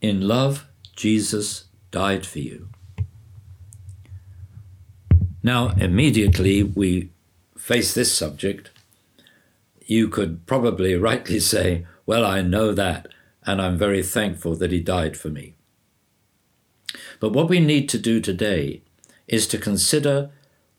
In love, Jesus died for you. Now, immediately we face this subject. You could probably rightly say, Well, I know that, and I'm very thankful that he died for me. But what we need to do today is to consider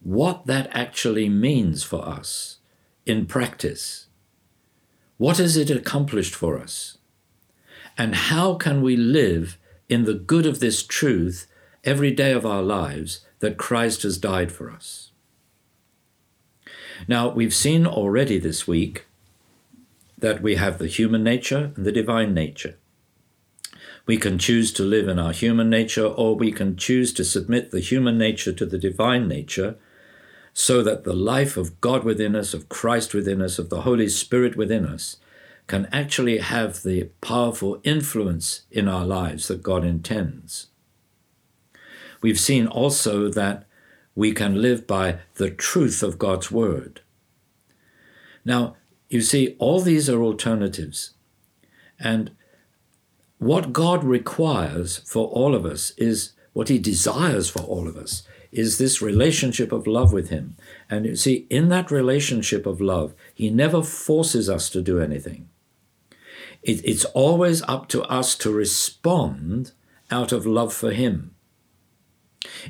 what that actually means for us in practice. What has it accomplished for us? And how can we live in the good of this truth every day of our lives that Christ has died for us? Now, we've seen already this week that we have the human nature and the divine nature. We can choose to live in our human nature, or we can choose to submit the human nature to the divine nature, so that the life of God within us, of Christ within us, of the Holy Spirit within us, can actually have the powerful influence in our lives that God intends. We've seen also that we can live by the truth of God's Word. Now, you see, all these are alternatives. And what God requires for all of us is what He desires for all of us is this relationship of love with Him. And you see, in that relationship of love, He never forces us to do anything. It, it's always up to us to respond out of love for Him.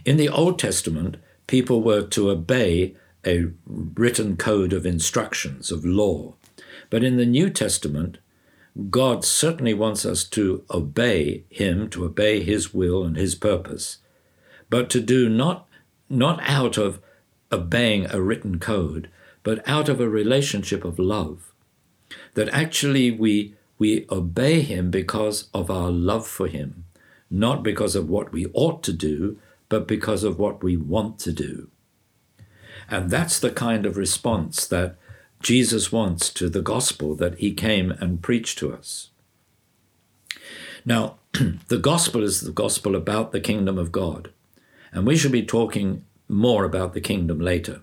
In the Old Testament, people were to obey a written code of instructions, of law. But in the New Testament, God certainly wants us to obey Him, to obey His will and His purpose, but to do not, not out of obeying a written code, but out of a relationship of love. That actually we, we obey Him because of our love for Him, not because of what we ought to do, but because of what we want to do. And that's the kind of response that Jesus wants to the gospel that he came and preached to us. Now, the gospel is the gospel about the kingdom of God, and we shall be talking more about the kingdom later.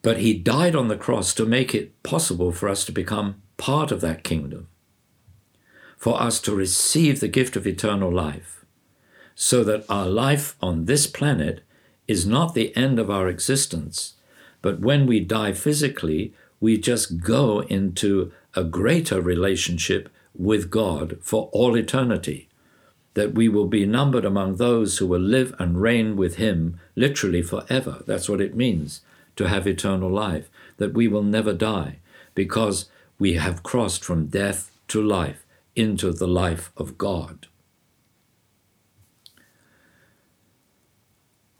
But he died on the cross to make it possible for us to become part of that kingdom, for us to receive the gift of eternal life, so that our life on this planet is not the end of our existence but when we die physically, we just go into a greater relationship with God for all eternity. That we will be numbered among those who will live and reign with Him literally forever. That's what it means to have eternal life. That we will never die because we have crossed from death to life into the life of God.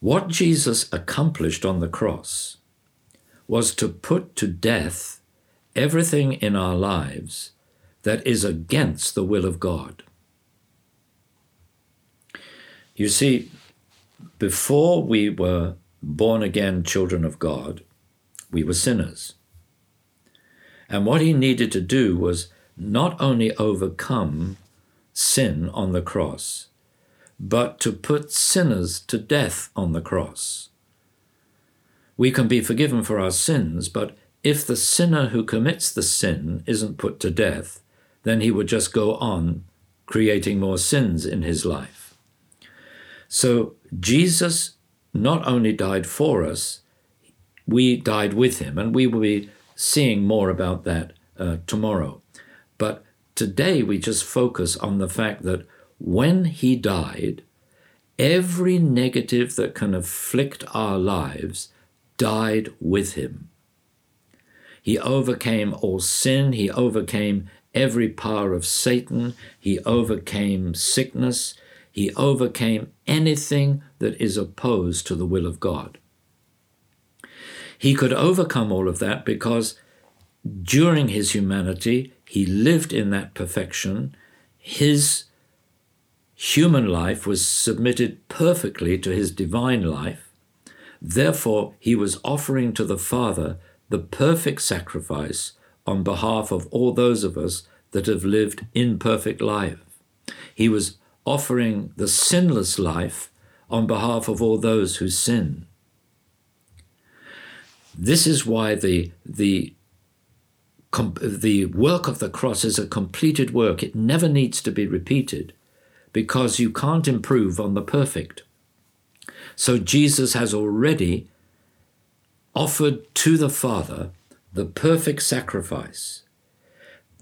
What Jesus accomplished on the cross was to put to death everything in our lives that is against the will of God. You see, before we were born again children of God, we were sinners. And what he needed to do was not only overcome sin on the cross, but to put sinners to death on the cross. We can be forgiven for our sins, but if the sinner who commits the sin isn't put to death, then he would just go on creating more sins in his life. So Jesus not only died for us, we died with him, and we will be seeing more about that uh, tomorrow. But today we just focus on the fact that when he died, every negative that can afflict our lives died with him. He overcame all sin, he overcame every power of Satan, he overcame sickness, he overcame anything that is opposed to the will of God. He could overcome all of that because during his humanity, he lived in that perfection. His human life was submitted perfectly to his divine life. Therefore, he was offering to the Father the perfect sacrifice on behalf of all those of us that have lived imperfect life. He was offering the sinless life on behalf of all those who sin. This is why the, the com- the work of the cross is a completed work. It never needs to be repeated because you can't improve on the perfect. So Jesus has already offered to the Father the perfect sacrifice.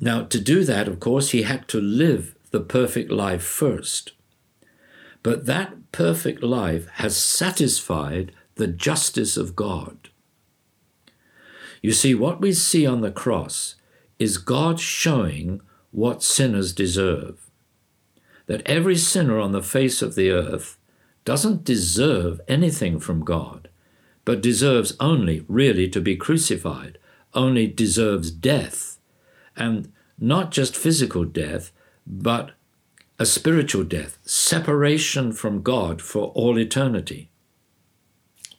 Now, to do that, of course, he had to live the perfect life first. But that perfect life has satisfied the justice of God. You see, what we see on the cross is God showing what sinners deserve. That every sinner on the face of the earth doesn't deserve anything from God, but deserves only really to be crucified, only deserves death, and not just physical death, but a spiritual death, separation from God for all eternity.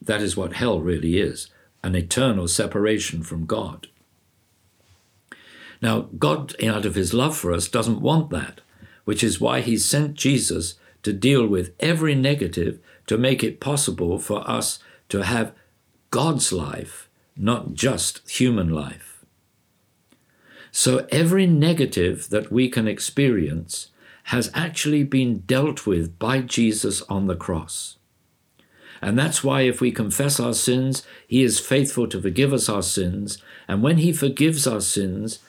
That is what hell really is an eternal separation from God. Now, God, out of his love for us, doesn't want that, which is why he sent Jesus to deal with every negative to make it possible for us to have God's life, not just human life. So every negative that we can experience has actually been dealt with by Jesus on the cross. And that's why if we confess our sins, He is faithful to forgive us our sins. And when He forgives our sins,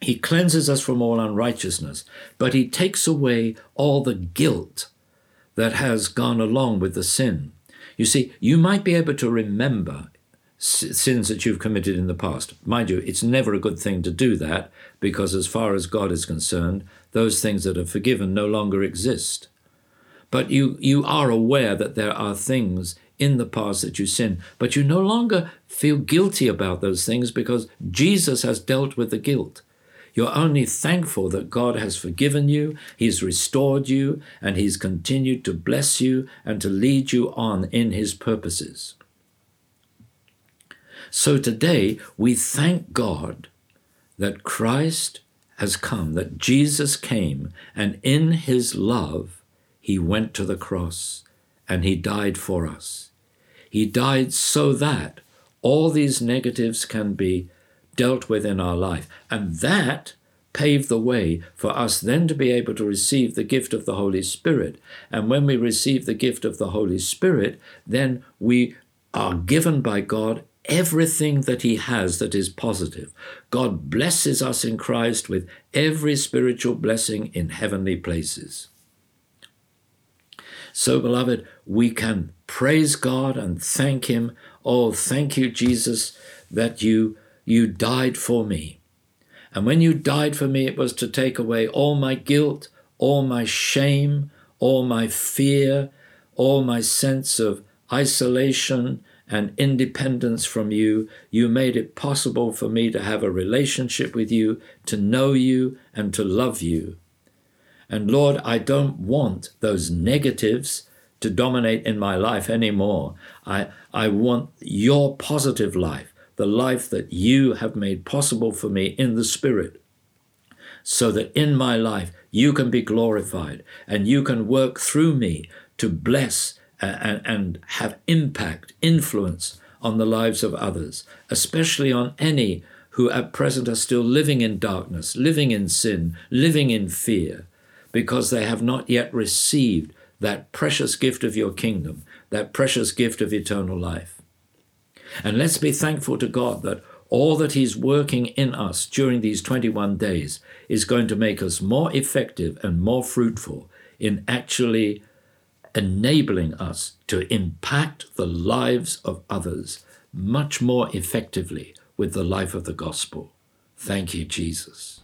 He cleanses us from all unrighteousness, but He takes away all the guilt that has gone along with the sin. You see, you might be able to remember sins that you've committed in the past. Mind you, it's never a good thing to do that because, as far as God is concerned, those things that are forgiven no longer exist. But you, you are aware that there are things in the past that you sin, but you no longer feel guilty about those things because Jesus has dealt with the guilt. You're only thankful that God has forgiven you, He's restored you, and He's continued to bless you and to lead you on in His purposes. So today we thank God that Christ has come, that Jesus came, and in His love, He went to the cross and He died for us. He died so that all these negatives can be dealt with in our life. And that paved the way for us then to be able to receive the gift of the Holy Spirit. And when we receive the gift of the Holy Spirit, then we are given by God everything that He has that is positive. God blesses us in Christ with every spiritual blessing in heavenly places. So, beloved, we can praise God and thank Him. Oh, thank you, Jesus, that you, you died for me. And when you died for me, it was to take away all my guilt, all my shame, all my fear, all my sense of isolation and independence from you. You made it possible for me to have a relationship with you, to know you, and to love you. And Lord, I don't want those negatives to dominate in my life anymore. I, I want your positive life, the life that you have made possible for me in the Spirit, so that in my life you can be glorified and you can work through me to bless and, and have impact, influence on the lives of others, especially on any who at present are still living in darkness, living in sin, living in fear, because they have not yet received that precious gift of your kingdom, that precious gift of eternal life. And let's be thankful to God that all that He's working in us during these 21 days is going to make us more effective and more fruitful in actually enabling us to impact the lives of others much more effectively with the life of the gospel. Thank you, Jesus.